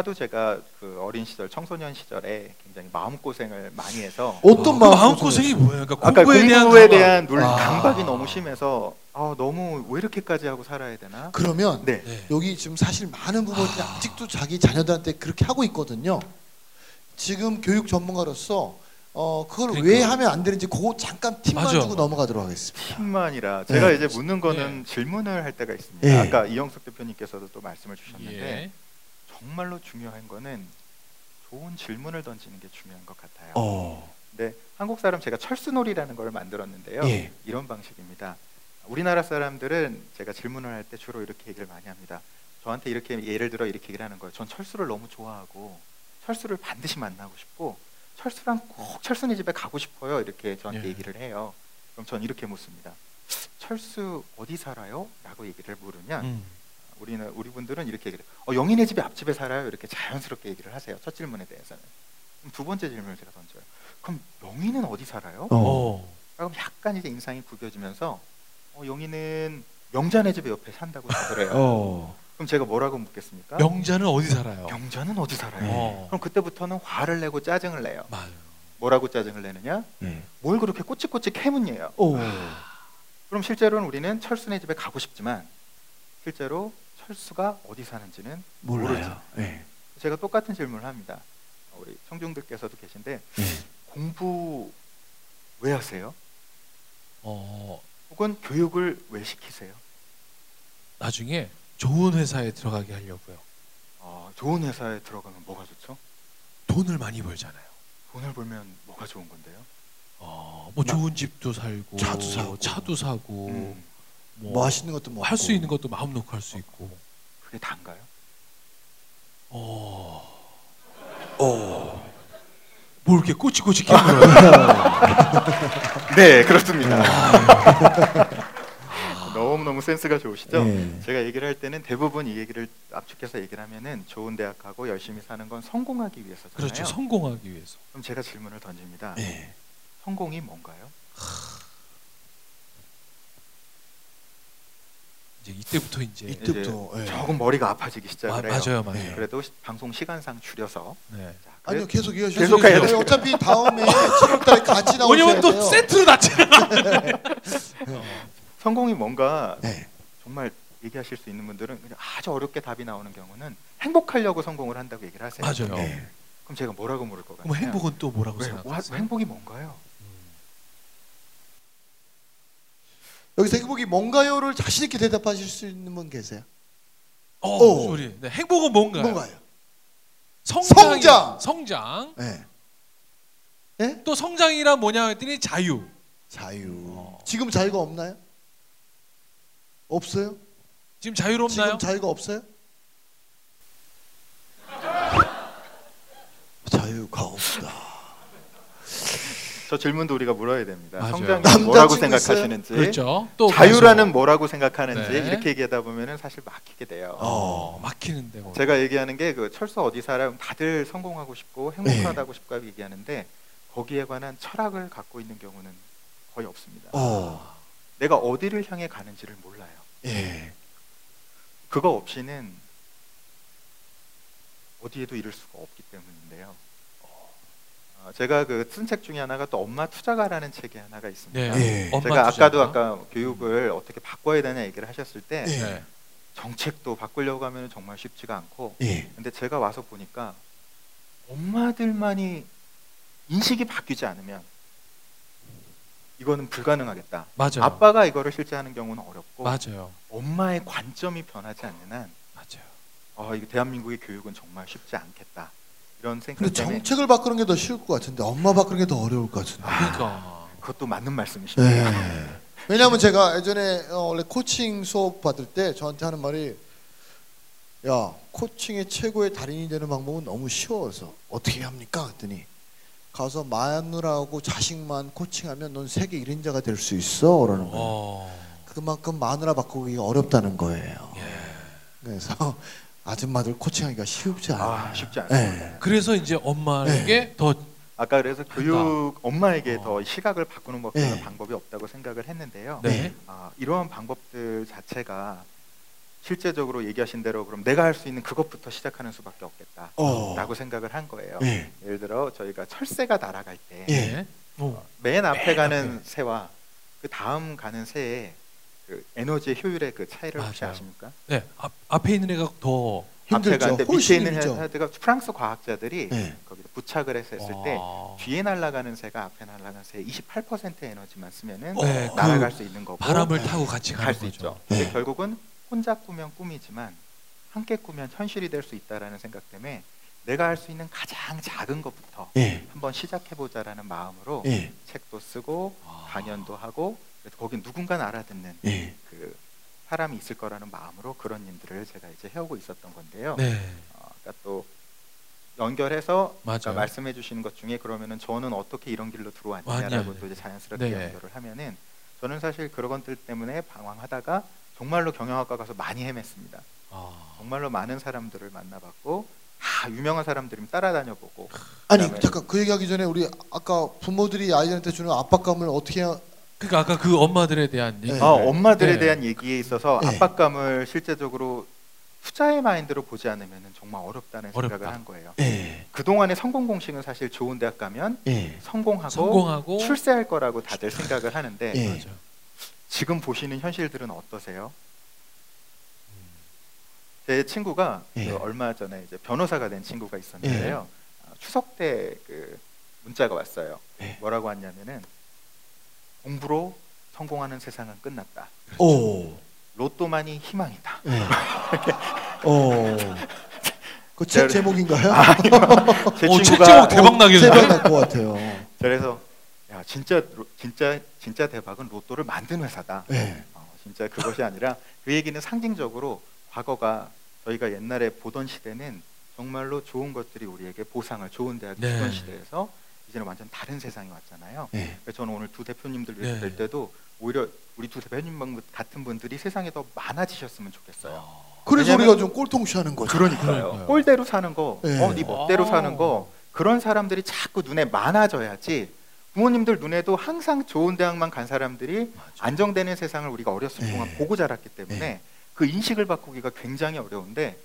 하도 제가 그 어린 시절 청소년 시절에 굉장히 마음 고생을 많이 해서 어떤 그 마음 마음 고생이 뭐예요? 그러니까 아까 공부에 대한 공부에 강박. 대한 놀 아. 강박이 너무 심해서 아 너무 왜 이렇게까지 하고 살아야 되나? 그러면 네. 네. 여기 지금 사실 많은 부모들이 아직도 자기 자녀들한테 그렇게 하고 있거든요. 지금 교육 전문가로서 어 그걸 왜 그러니까. 하면 안 되는지 그거 잠깐 팁만 맞아. 주고 넘어가도록 하겠습니다. 팀만이라 제가 네. 이제 묻는 거는 질문을 할 때가 있습니다. 예. 아까 이영석 대표님께서도 또 말씀을 주셨는데 예. 정말로 중요한 거는 좋은 질문을 던지는 게 중요한 것 같아요. 어. 근데 한국 사람 제가 철수놀이라는 걸 만들었는데요. 예. 이런 방식입니다. 우리나라 사람들은 제가 질문을 할 때 주로 이렇게 얘기를 많이 합니다. 저한테 이렇게 예를 들어 이렇게 얘기를 하는 거예요. 전 철수를 너무 좋아하고 철수를 반드시 만나고 싶고 철수랑 꼭 철수네 집에 가고 싶어요. 이렇게 저한테 예. 얘기를 해요. 그럼 전 이렇게 묻습니다. 철수 어디 살아요? 라고 얘기를 물으면 음. 우리는 우리 분들은 이렇게 얘기를 해요. 어, 영인의 집에 앞집에 살아요. 이렇게 자연스럽게 얘기를 하세요. 첫 질문에 대해서는. 그럼 두 번째 질문을 제가 던져요. 그럼 영인은 어디 살아요? 어. 어. 그럼 약간 이제 인상이 구겨지면서 어, 영희는 명자네 집에 옆에 산다고 그래요. 어. 그럼 제가 뭐라고 묻겠습니까? 명자는 어디 살아요? 명자는 어디 살아요? 어. 그럼 그때부터는 화를 내고 짜증을 내요. 맞아요. 뭐라고 짜증을 내느냐? 예. 뭘 그렇게 꼬치꼬치 캐묻냐요. 오. 그럼 실제로는 우리는 철수네 집에 가고 싶지만 실제로 철수가 어디 사는지는 몰라요. 예. 제가 똑같은 질문을 합니다. 우리 청중들께서도 계신데 예. 공부 왜 하세요? 어. 혹은 교육을 왜 시키세요? 나중에 좋은 회사에 들어가게 하려고요. 어, 좋은 회사에 들어가면 뭐가 좋죠? 돈을 많이 벌잖아요. 돈을 벌면 뭐가 좋은 건데요? 어, 뭐 좋은 집도 살고, 차도 사고. 차도 사고, 음, 뭐 맛있는 것도 먹고 할 수 있는 것도 마음 놓고 할 수 있고. 그게 단가요? 어. 어. 뭐 이렇게 꼬치꼬치 캐물어요. 네, 그렇습니다. 너무 너무 센스가 좋으시죠? 예. 제가 얘기를 할 때는 대부분 이 얘기를 압축해서 얘기를 하면은 좋은 대학 가고 열심히 사는 건 성공하기 위해서잖아요. 그렇죠. 성공하기 위해서. 그럼 제가 질문을 던집니다. 예. 성공이 뭔가요? 이제 이때부터 이제 이때부터 예. 조금 머리가 아파지기 마, 시작을 해요. 맞아요, 맞아요. 그래도 시- 방송 시간상 줄여서 네. 자, 아니요 그래- 계속 이어주세요. 계속 가야 돼요. 어차피 다음에 7월달에 같이 나오셔야 왜냐면 또 돼요. 세트로 났잖아. 성공이 뭔가 네. 정말 얘기하실 수 있는 분들은 그냥 아주 어렵게 답이 나오는 경우는 행복하려고 성공을 한다고 얘기를 하세요. 맞아요. 네. 그럼 제가 뭐라고 물을 것 같아요? 그럼 행복은 또 뭐라고 왜, 생각하세요? 와, 행복이 뭔가요? 여기서 행복이 뭔가요를 자신 있게 대답하실 수 있는 분 계세요? 어, 오. 소리. 네, 행복은 뭔가요? 뭔가요? 성장이- 성장! 성장. 네. 네? 또 성장이란 뭐냐 했더니 자유. 자유. 어. 지금 자유가 없나요? 없어요? 지금 자유롭나요? 지금 자유가 없어요? 자유가 없다. 저 질문도 우리가 물어야 됩니다. 맞아요. 성장이 뭐라고? 생각하시는지, 그렇죠. 또 자유라는 가서, 뭐라고 생각하는지 네. 이렇게 얘기하다 보면은 사실 막히게 돼요. 어, 막히는데 뭐. 제가 얘기하는 게 그 철수 어디 살아요? 다들 성공하고 싶고 행복하다고 싶고 얘기하는데 거기에 관한 철학을 갖고 있는 경우는 거의 없습니다. 어. 내가 어디를 향해 가는지를 몰라요. 예. 그거 없이는 어디에도 이를 수가 없기 때문인데요. 어, 제가 그 쓴 책 중에 하나가 또 엄마 투자가라는 책이 하나가 있습니다. 네. 예. 엄마 제가 투자가. 아까도 아까 교육을 어떻게 바꿔야 되냐 얘기를 하셨을 때 예. 네. 정책도 바꾸려고 하면 정말 쉽지가 않고 예. 근데 제가 와서 보니까 엄마들만이 인식이 바뀌지 않으면 이거는 불가능하겠다. 맞아요. 아빠가 이거를 실제하는 경우는 어렵고 맞아요. 엄마의 관점이 변하지 않는 한 맞아요. 아, 이거 대한민국의 교육은 정말 쉽지 않겠다. 이런 생각 근데 때문에 정책을 바꾸는 게 더 쉬울 것 같은데 엄마 바꾸는 게 더 어려울 것 같은데. 그러니까. 그것도 맞는 말씀이십니다. 예. 왜냐하면 제가 예전에 어, 원래 코칭 수업 받을 때 저한테 하는 말이 야 코칭의 최고의 달인이 되는 방법은 너무 쉬워서 어떻게 합니까? 그랬더니 가서 마누라하고 자식만 코칭하면 넌 세계 1인자가 될 수 있어 그러는 거예요. 어. 그만큼 마누라 바꾸기가 어렵다는 거예요. 예. 그래서 아줌마들 코칭하기가 쉽지 않아요. 아, 쉽지 않습니다. 예. 그래서 이제 엄마에게 더 아까 그래서 교육 엄마에게 어. 더 시각을 바꾸는 법, 네. 방법이 없다고 생각을 했는데요. 네. 아, 이러한 방법들 자체가 실제적으로 얘기하신 대로 그럼 내가 할 수 있는 그것부터 시작하는 수밖에 없겠다라고 어. 생각을 한 거예요. 예. 예를 들어 저희가 철새가 날아갈 때 예. 네. 오. 맨 앞에 맨 가는 앞에. 새와 그 다음 가는 새의 그 에너지의 효율의 그 차이를 혹시 맞아요. 아십니까? 네. 앞, 앞에 있는 애가 더 앞에 힘들죠. 밑에 훨씬 있는 힘들죠. 헤드가 프랑스 과학자들이 예. 거기다 부착을 해서 했을 때 와. 뒤에 날아가는 새가 앞에 날아가는 새의 28%의 에너지만 쓰면은 네, 날아갈 그 수 있는 거고 바람을 네. 타고 같이 가는 갈수 거죠. 있죠. 네. 근데 결국은 혼자 꾸면 꿈이지만 함께 꾸면 현실이 될 수 있다라는 생각 때문에 내가 할 수 있는 가장 작은 것부터 예. 한번 시작해 보자라는 마음으로 예. 책도 쓰고 아. 강연도 하고 그래서 거기 누군가 알아듣는 예. 그 사람이 있을 거라는 마음으로 그런 일들을 제가 이제 해오고 있었던 건데요. 네. 어, 그러니까 또 연결해서. 아까 말씀해 주시는 것 중에 그러면은 저는 어떻게 이런 길로 들어왔냐라고 왔냐, 또 이제 자연스럽게 네. 연결을 하면은 저는 사실 그런 것들 때문에 방황하다가 정말로 경영학과 가서 많이 헤맸습니다. 아. 정말로 많은 사람들을 만나봤고 다 유명한 사람들이면 따라다녀 보고 아니 잠깐 그 얘기하기 전에 우리 아까 부모들이 아이들한테 주는 압박감을 어떻게 그러니까 아까 그 엄마들에 대한 얘기. 네. 어, 엄마들에 네. 대한 얘기에 있어서 네. 압박감을 실제적으로 투자의 마인드로 보지 않으면 정말 어렵다는 어렵다. 생각을 한 거예요. 예. 그동안의 성공 공식은 사실 좋은 대학 가면 예. 성공하고, 성공하고 출세할 거라고 다들 생각을 하는데 예. 지금 보시는 현실들은 어떠세요? 음. 제 친구가 예. 그 얼마 전에 이제 변호사가 된 친구가 있었는데요. 어, 추석 때 그 문자가 왔어요. 예. 뭐라고 왔냐면은 공부로 성공하는 세상은 끝났다. 오. 로또만이 희망이다. 예. 오. 그책 제- 제목인가요? 제 오, 책 제목 대박 나겠는데. 대박 날 것 같아요. 그래서 야 진짜 로- 진짜 진짜 대박은 로또를 만든 회사다. 예. 어, 진짜 그것이 아니라 그 얘기는 상징적으로 과거가 저희가 옛날에 보던 시대는 정말로 좋은 것들이 우리에게 보상을 좋은 대학이 네. 주던 시대에서 이제는 완전 다른 세상이 왔잖아요. 예. 그래서 저는 오늘 두 대표님들 네. 뵐 때도 오히려 우리 두 대표님 같은 분들이 세상에 더 많아지셨으면 좋겠어요. 그래서 왜냐면- 우리가 좀 꼴통시하는 거죠. 그러니까요. 꼴대로 사는 거, 네. 어, 네 멋대로 아. 사는 거 그런 사람들이 자꾸 눈에 많아져야지 부모님들 눈에도 항상 좋은 대학만 간 사람들이 안정되는 세상을 우리가 어렸을 네. 동안 보고 자랐기 때문에 네. 그 인식을 바꾸기가 굉장히 어려운데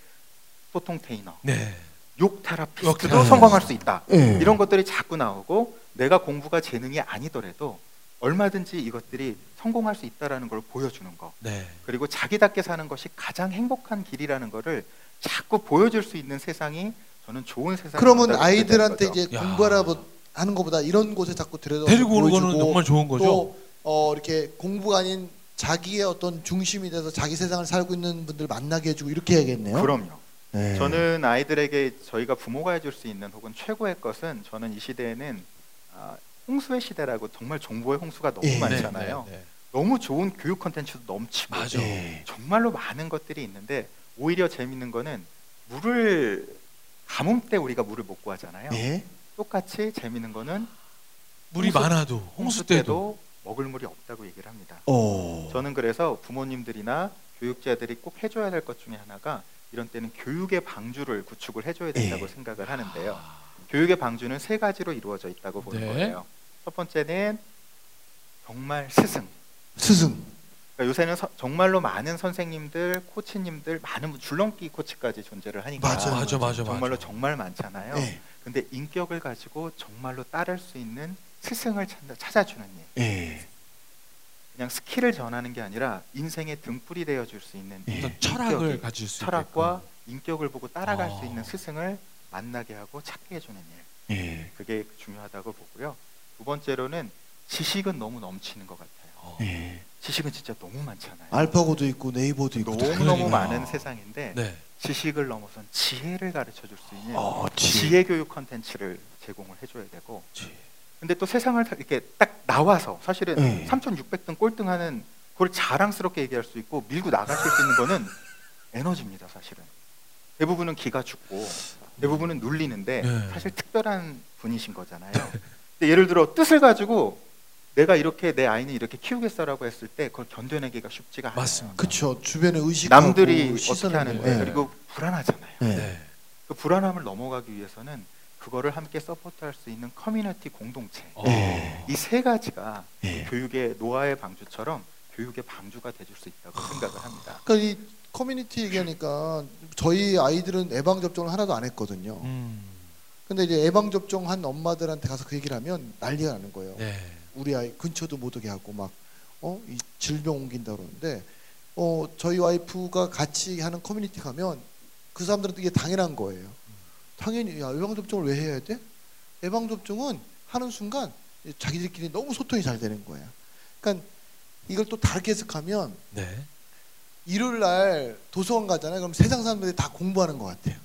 소통 테이너, 네. 욕욕 테라피스트도 테라피스트. 성공할 수 있다. 예. 이런 것들이 자꾸 나오고 내가 공부가 재능이 아니더라도 얼마든지 이것들이 성공할 수 있다라는 걸 보여주는 거. 네. 그리고 자기답게 사는 것이 가장 행복한 길이라는 거를 자꾸 보여줄 수 있는 세상이 저는 좋은 세상이 그러면 아이들한테. 이제 야. 공부하라 하는 것보다 이런 곳에 자꾸 데려다 데리고 오는 거는 정말 좋은 거죠. 또 어, 이렇게 공부가 아닌 자기의 어떤 중심이 돼서 자기 세상을 살고 있는 분들 만나게 해주고 이렇게 해야겠네요. 그럼요. 네. 저는 아이들에게 저희가 부모가 해줄 수 있는 혹은 최고의 것은 저는 이 시대에는 아, 홍수의 시대라고 정말 정보의 홍수가 너무 예. 많잖아요. 네, 네, 너무 좋은 교육 콘텐츠도 넘치고 맞아. 예. 정말로 많은 것들이 있는데 오히려 재밌는 거는 물을 가뭄 때 우리가 물을 못 구하잖아요. 예. 똑같이 재밌는 거는 물이 홍수- 많아도 홍수 홍수 때도 때도 먹을 물이 없다고 얘기를 합니다. 어. 저는 그래서 부모님들이나 교육자들이 꼭 해줘야 될 것 중에 하나가 이런 때는 교육의 방주를 구축을 해줘야 된다고 예. 생각을 하는데요. 교육의 방주는 세 가지로 이루어져 있다고 보는 네. 거예요. 첫 번째는 정말 스승. 스승. 그러니까 요새는 서- 정말로 많은 선생님들, 코치님들, 많은 분- 줄넘기 코치까지 존재를 하니까 맞아요. 맞아 맞아 정말로 맞아. 정말 많잖아요. 예. 근데 인격을 가지고 정말로 따를 수 있는 스승을 찾아, 찾아주는 일. 예. 그냥 skill을 전하는 게 아니라 인생의 등불이 되어 줄 수 있는 예. 철학을 가질 수 철학과 있게끔. 인격을 보고 따라갈 아. 수 있는 스승을 만나게 하고 찾게 해주는 일. 예. 그게 중요하다고 보고요. 두 번째로는 지식은 너무 넘치는 것 같아요. 어. 예. 지식은 진짜 너무 많잖아요. 알파고도 있고 네이버도 있고 다 너무 너무 그러니까. 많은 세상인데 네. 지식을 넘어선 지혜를 가르쳐 줄 수 있는 어, 지혜. 지혜 교육 컨텐츠를 제공을 해줘야 되고 지혜. 근데 또 세상을 다 이렇게 딱 나와서 사실은 네. 3,600등 꼴등하는 그걸 자랑스럽게 얘기할 수 있고 밀고 나가실 수 있는 거는 에너지입니다 사실은 대부분은 기가 죽고 대부분은 눌리는데 네. 사실 특별한 분이신 거잖아요 근데 예를 들어 뜻을 가지고 내가 이렇게 내 아이는 이렇게 키우겠어라고 했을 때 그걸 견뎌내기가 쉽지가 않아요 맞습니다. 그쵸 주변에 의식하고 남들이 어떻게 하는데 예. 그리고 불안하잖아요 예. 네. 그 불안함을 넘어가기 위해서는 그거를 함께 support할 수 있는 커뮤니티 공동체 어. 예. 이세 가지가 예. 교육의 노아의 방주처럼 교육의 방주가 돼줄 수 있다고 생각을 합니다. 그러니까 이 커뮤니티 얘기하니까 저희 아이들은 예방 접종을 하나도 안 했거든요. 음. 근데 이제 예방 접종한 엄마들한테 가서 그 얘기를 하면 난리가 나는 거예요. 네. 우리 아이 근처도 못 오게 하고 막 어, 이 질병 옮긴다 그러는데 어, 저희 와이프가 같이 하는 커뮤니티 가면 그 사람들은 이게 당연한 거예요. 당연히 야, 예방 접종을 왜 해야 돼? 예방 접종은 하는 순간 자기들끼리 너무 소통이 잘 되는 거예요. 그러니까 이걸 또 다르게 해석하면 네. 일요일 날 도서관 가잖아요. 그럼 세상 사람들이 다 공부하는 것 같아요.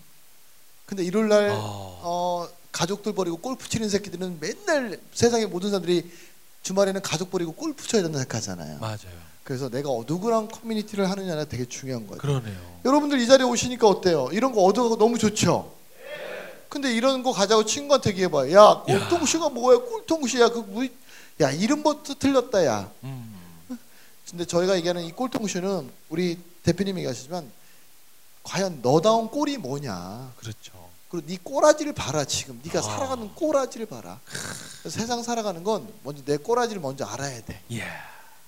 근데 일요일 날 아. 어, 가족들 버리고 골프 치는 새끼들은 맨날 세상의 모든 사람들이 주말에는 가족 버리고 골프 쳐야 된다 생각하잖아요. 맞아요. 그래서 내가 누구랑 커뮤니티를 하느냐가 되게 중요한 거예요. 그러네요. 여러분들 이 자리에 오시니까 어때요? 이런 거 얻어가고 너무 좋죠? 근데 이런 거 가자고 친구한테 얘기해봐요. 야, 꿀통씨가 뭐야? 꿀통씨야. 그 뭐, 야, 이름부터 틀렸다, 야. 음. 근데 저희가 얘기하는 이 꿀통씨는 우리 대표님이 얘기하시지만 과연 너다운 꼴이 뭐냐? 그렇죠. 그리고 네 꼬라지를 봐라 지금 네가 아. 살아가는 꼬라지를 봐라 세상 살아가는 건 먼저 내 꼬라지를 먼저 알아야 돼 예.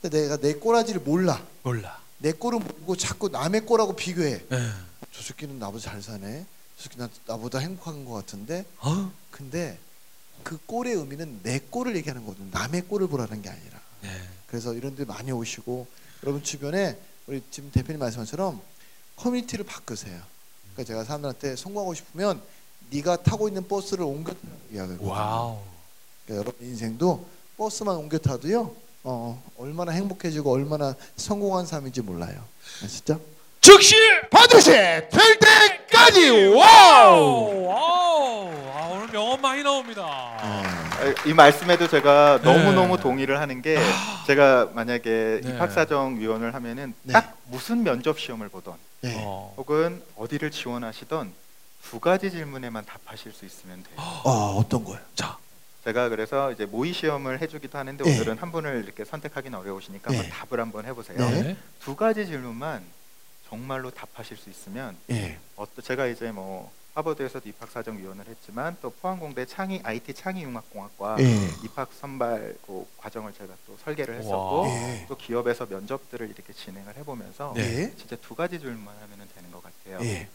근데 내가 내 꼬라지를 몰라 몰라. 내 꼴은 모르고 자꾸 남의 꼴하고 비교해 예. 저 새끼는 나보다 잘 사네 저 새끼 나, 나보다 행복한 것 같은데 어? 근데 그 꼴의 의미는 내 꼴을 얘기하는 거거든 남의 꼴을 보라는 게 아니라 네. 그래서 이런 데 많이 오시고 여러분 주변에 우리 지금 대표님 말씀한 것처럼 커뮤니티를 바꾸세요. 그러니까 제가 사람들한테 성공하고 싶으면 네가 타고 있는 버스를 옮겨 이야기를 wow. 그러니까 여러분 인생도 버스만 옮겨 타도요. 어, 얼마나 행복해지고 얼마나 성공한 삶인지 몰라요. 아시죠? 즉시 반드시 될때 까지 Wow. Wow. 아, 오늘 명언 많이 나옵니다. 아, 이 말씀에도 제가 네. 너무 너무 동의를 하는 게 제가 만약에 네. 입학사정 위원을 하면은 네. 딱 무슨 면접 시험을 보던 네. 어. 혹은 어디를 지원하시던 두 가지 질문에만 답하실 수 있으면 돼요. 어, 어떤 거예요? 자. 제가 그래서 이제 모의 시험을 해주기도 하는데 네. 오늘은 한 분을 이렇게 선택하기는 어려우시니까 네. 한번 답을 한번 해보세요. 네. 네. 두 가지 질문만 정말로 답하실 수 있으면 예. 어떤 제가 이제 뭐 하버드에서도 입학 사정 위원을 했지만 또 포항공대 창의 IT 창의 융합 공학과 예. 입학 선발 그 과정을 제가 또 설계를 와. 했었고 예. 또 기업에서 면접들을 이렇게 진행을 해 보면서 네. 진짜 두 가지 질문만 하면 되는 것 같아요. 예.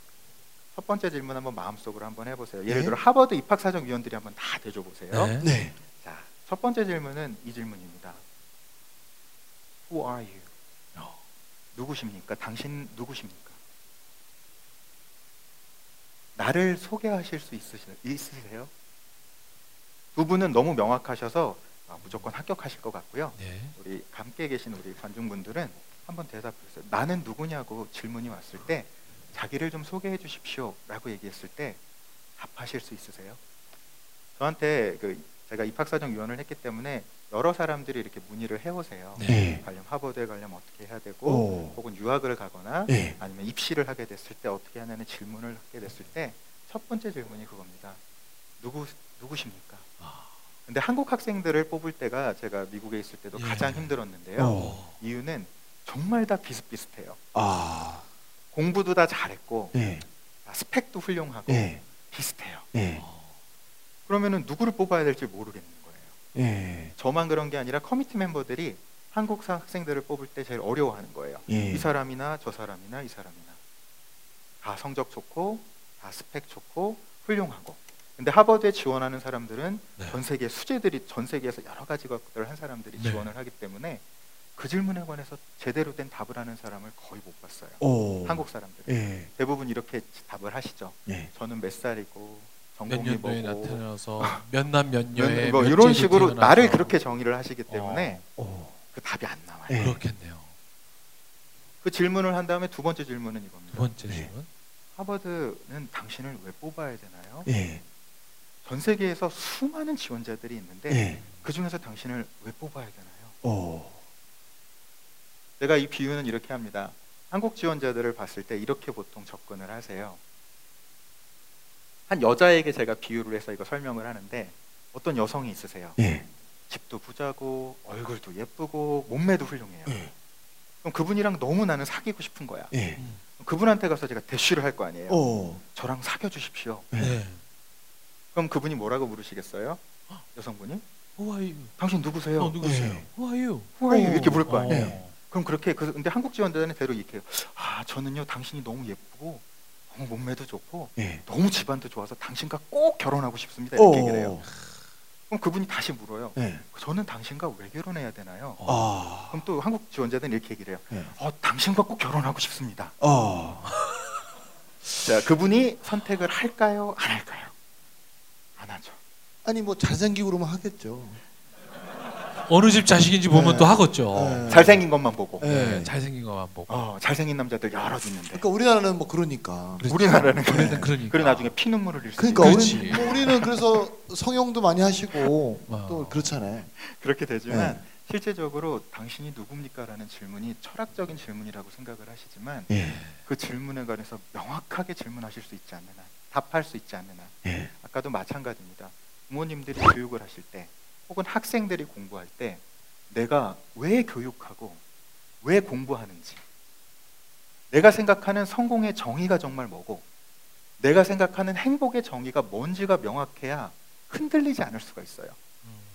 첫 번째 질문 한번 마음속으로 한번 해 보세요. 예를 네. 들어 하버드 입학 사정 위원들이 한번 다 대줘 보세요. 네. 네. 자, 첫 번째 질문은 이 질문입니다. Who are you? 어. 누구십니까? 당신 누구십니까? 나를 소개하실 수 있으세요? 두 분은 너무 명확하셔서 아, 무조건 합격하실 것 같고요. 네. 우리 함께 계신 우리 관중분들은 한번 대답해주세요. 나는 누구냐고 질문이 왔을 때 자기를 좀 소개해 주십시오라고 얘기했을 때 답하실 수 있으세요? 저한테 그 제가 입학사정 위원을 했기 때문에 여러 사람들이 이렇게 문의를 해오세요. 네. 관련 하버드에 가려면 어떻게 해야 되고 오. 혹은 유학을 가거나 예. 아니면 입시를 하게 됐을 때 어떻게 하냐는 질문을 하게 됐을 때 첫 번째 질문이 그겁니다. 누구 누구십니까? 아. 근데 한국 학생들을 뽑을 때가 제가 미국에 있을 때도 예. 가장 힘들었는데요. 어. 이유는 정말 다 비슷비슷해요. 아. 공부도 다 잘했고 예. 다 스펙도 훌륭하고 예. 비슷해요. 그러면은 누구를 뽑아야 될지 모르겠는 거예요. 예. 저만 그런 게 아니라 커미티 멤버들이 한국 학생들을 뽑을 때 제일 어려워하는 거예요. 예. 이 사람이나 저 사람이나 이 사람이나 다 성적 좋고 다 스펙 좋고 훌륭하고 근데 하버드에 지원하는 사람들은 네. 전 세계 수재들이 전 세계에서 여러 가지 것들을 한 사람들이 네. 지원을 하기 때문에 그 질문에 관해서 제대로 된 답을 하는 사람을 거의 못 봤어요. 오. 한국 사람들 예. 대부분 이렇게 답을 하시죠. 예. 저는 몇 살이고 몇 년도에 나타나서 몇 남 몇녀에 뭐 이런 식으로 나를 그렇게 정의를 하시기 때문에 오. 그 답이 안 나와요. 예. 그렇겠네요. 그 질문을 한 다음에 두 번째 질문은 두 이겁니다. 번째 네. 질문. 하버드는 당신을 왜 뽑아야 되나요? 예. 전 세계에서 수많은 지원자들이 있는데 예. 그 중에서 당신을 왜 뽑아야 되나요? 오. 제가 이 비유는 이렇게 합니다. 한국 지원자들을 봤을 때 이렇게 보통 접근을 하세요. 한 여자에게 제가 비유를 해서 이거 설명을 하는데 어떤 여성이 있으세요. 예. 집도 부자고 얼굴도 예쁘고 몸매도 훌륭해요. 예. 그럼 그분이랑 너무 나는 사귀고 싶은 거야. 예. 음. 그분한테 가서 제가 대쉬를 할 거 아니에요. 오. 저랑 사귀어 주십시오. 네. 그럼 그분이 뭐라고 물으시겠어요? 여성분이? Who are you? 당신 누구세요? 어, 누구세요? 네. Who are you? Who are you? 어. 이렇게 물을 거 어. 아니에요. 그럼 그렇게 그 근데 한국 지원자는 대로 이렇게 해요. 아 저는요 당신이 너무 예쁘고 너무 몸매도 좋고 예. 너무 집안도 좋아서 당신과 꼭 결혼하고 싶습니다 이렇게 어. 얘기를 해요. 그럼 그분이 다시 물어요. 예. 저는 당신과 왜 결혼해야 되나요? 아. 그럼 또 한국 지원자들은 이렇게 얘기를 해요. 예. 어, 당신과 꼭 결혼하고 싶습니다. 아. 자, 그분이 선택을 할까요? 안 할까요? 안 하죠. 아니 뭐 잘생기고 그러면 하겠죠. 어느 집 자식인지 보면 네. 또 하겠죠. 네. 잘생긴 것만 보고. 예. 네, 잘생긴 것만 보고. 어, 잘생긴 남자들 여러 있는데. 그러니까 우리나라는 뭐 그러니까. 그렇지. 우리나라는 우리는 그러니까. 그래 나중에 피눈물을 흘릴 수 그러니까. 우리, 뭐 우리는 그래서 성형도 많이 하시고 어. 또 그렇잖아요. 그렇게 되지만 네. 실제적으로 당신이 누굽니까라는 질문이 철학적인 질문이라고 생각을 하시지만 예. 그 질문에 관해서 명확하게 질문하실 수 있지 않는 한, 답할 수 있지 않는 한, 예. 아까도 마찬가지입니다. 부모님들이 교육을 하실 때, 혹은 학생들이 공부할 때, 내가 왜 교육하고 왜 공부하는지, 내가 생각하는 성공의 정의가 정말 뭐고, 내가 생각하는 행복의 정의가 뭔지가 명확해야 흔들리지 않을 수가 있어요.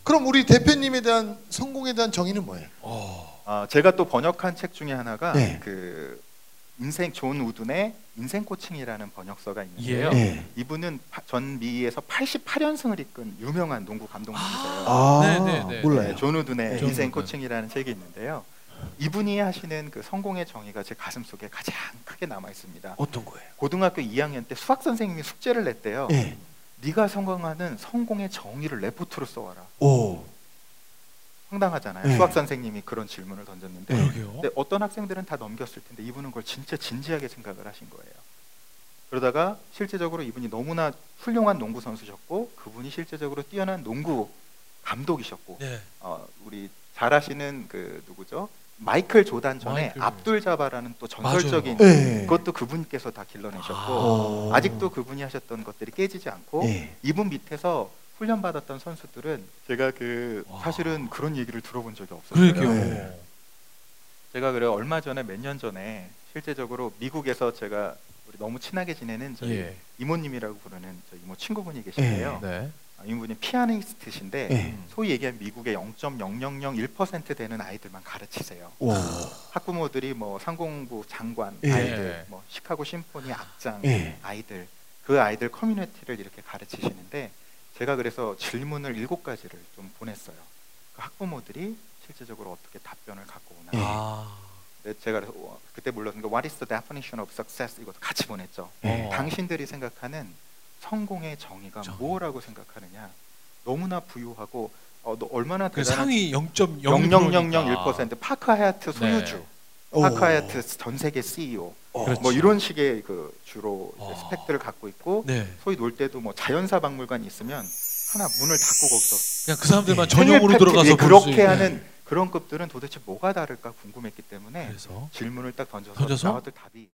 그럼 우리 대표님에 대한 성공에 대한 정의는 뭐예요? 어. 아, 제가 또 번역한 책 중에 하나가 네. 그 인생 존 우든의 인생 coaching이라는 번역서가 있는데요. 예. 예. 이분은 파- 전 미에서 88연승을 이끈 유명한 농구 감독님이세요. 아, 네, 네, 네. 몰라요. 네, 존 우든의 존 인생. coaching이라는 책이 있는데요. 이분이 하시는 그 성공의 정의가 제 가슴 속에 가장 크게 남아 있습니다. 어떤 거예요? 고등학교 2학년 때 수학 선생님이 숙제를 냈대요. 예. 네가 성공하는 성공의 정의를 레포트로 써와라. 오. 황당하잖아요. 네. 수학 선생님이 그런 질문을 던졌는데 네. 어떤 학생들은 다 넘겼을 텐데 이분은 그걸 진짜 진지하게 생각을 하신 거예요. 그러다가 실제적으로 이분이 너무나 훌륭한 농구 선수셨고 그분이 실제적으로 뛰어난 농구 감독이셨고 네. 어, 우리 잘 아시는 그 누구죠? 마이클 조단 전에 마이클. 압둘 자바라는 또 전설적인 예. 그것도 그분께서 다 길러내셨고 오. 아직도 그분이 하셨던 것들이 깨지지 않고 예. 이분 밑에서 훈련 받았던 선수들은 제가 그 와. 사실은 그런 얘기를 들어본 적이 없었어요. 그러게요. 네. 제가 그래 얼마 전에 몇 년 전에 실제적으로 미국에서 제가 우리 너무 친하게 지내는 저희 예. 이모님이라고 부르는 저 이모 친구분이 계신데요. 네. 아, 이분이 피아니스트신데 예. 소위 얘기하면 미국의 0.0001% 되는 아이들만 가르치세요. 오. 학부모들이 뭐 상공부 장관 예. 아이들, 뭐 시카고 심포니 악장 예. 아이들 그 아이들 커뮤니티를 이렇게 가르치시는데 제가 그래서 질문을 일곱 가지를 좀 보냈어요. 그 학부모들이 실제적으로 어떻게 답변을 갖고 오나. 예. 아. 네, 제가 그래서 와, 그때 몰랐으니까 What is the definition of success 이것도 같이 보냈죠. 예. 어. 당신들이 생각하는 성공의 정의가 정의. 뭐라고 생각하느냐. 너무나 부유하고 어, 너 얼마나 그 대단한 상위 0.01% 0.001% 파크 하야트 소유주, 네. 하야트 전 세계 CEO, 어. 그렇죠. 뭐 이런 식의 그 주로 어. 스펙들을 갖고 있고 네. 소위 놀 때도 뭐 자연사 박물관이 있으면 하나 문을 닫고 거기서 그냥 그 사람들만 생일 전용으로 들어가서 볼수 그렇게. 하는 그런 급들은 도대체 뭐가 다를까 궁금했기 때문에 그래서 질문을 딱 던져서 던져서? 나왔던 답이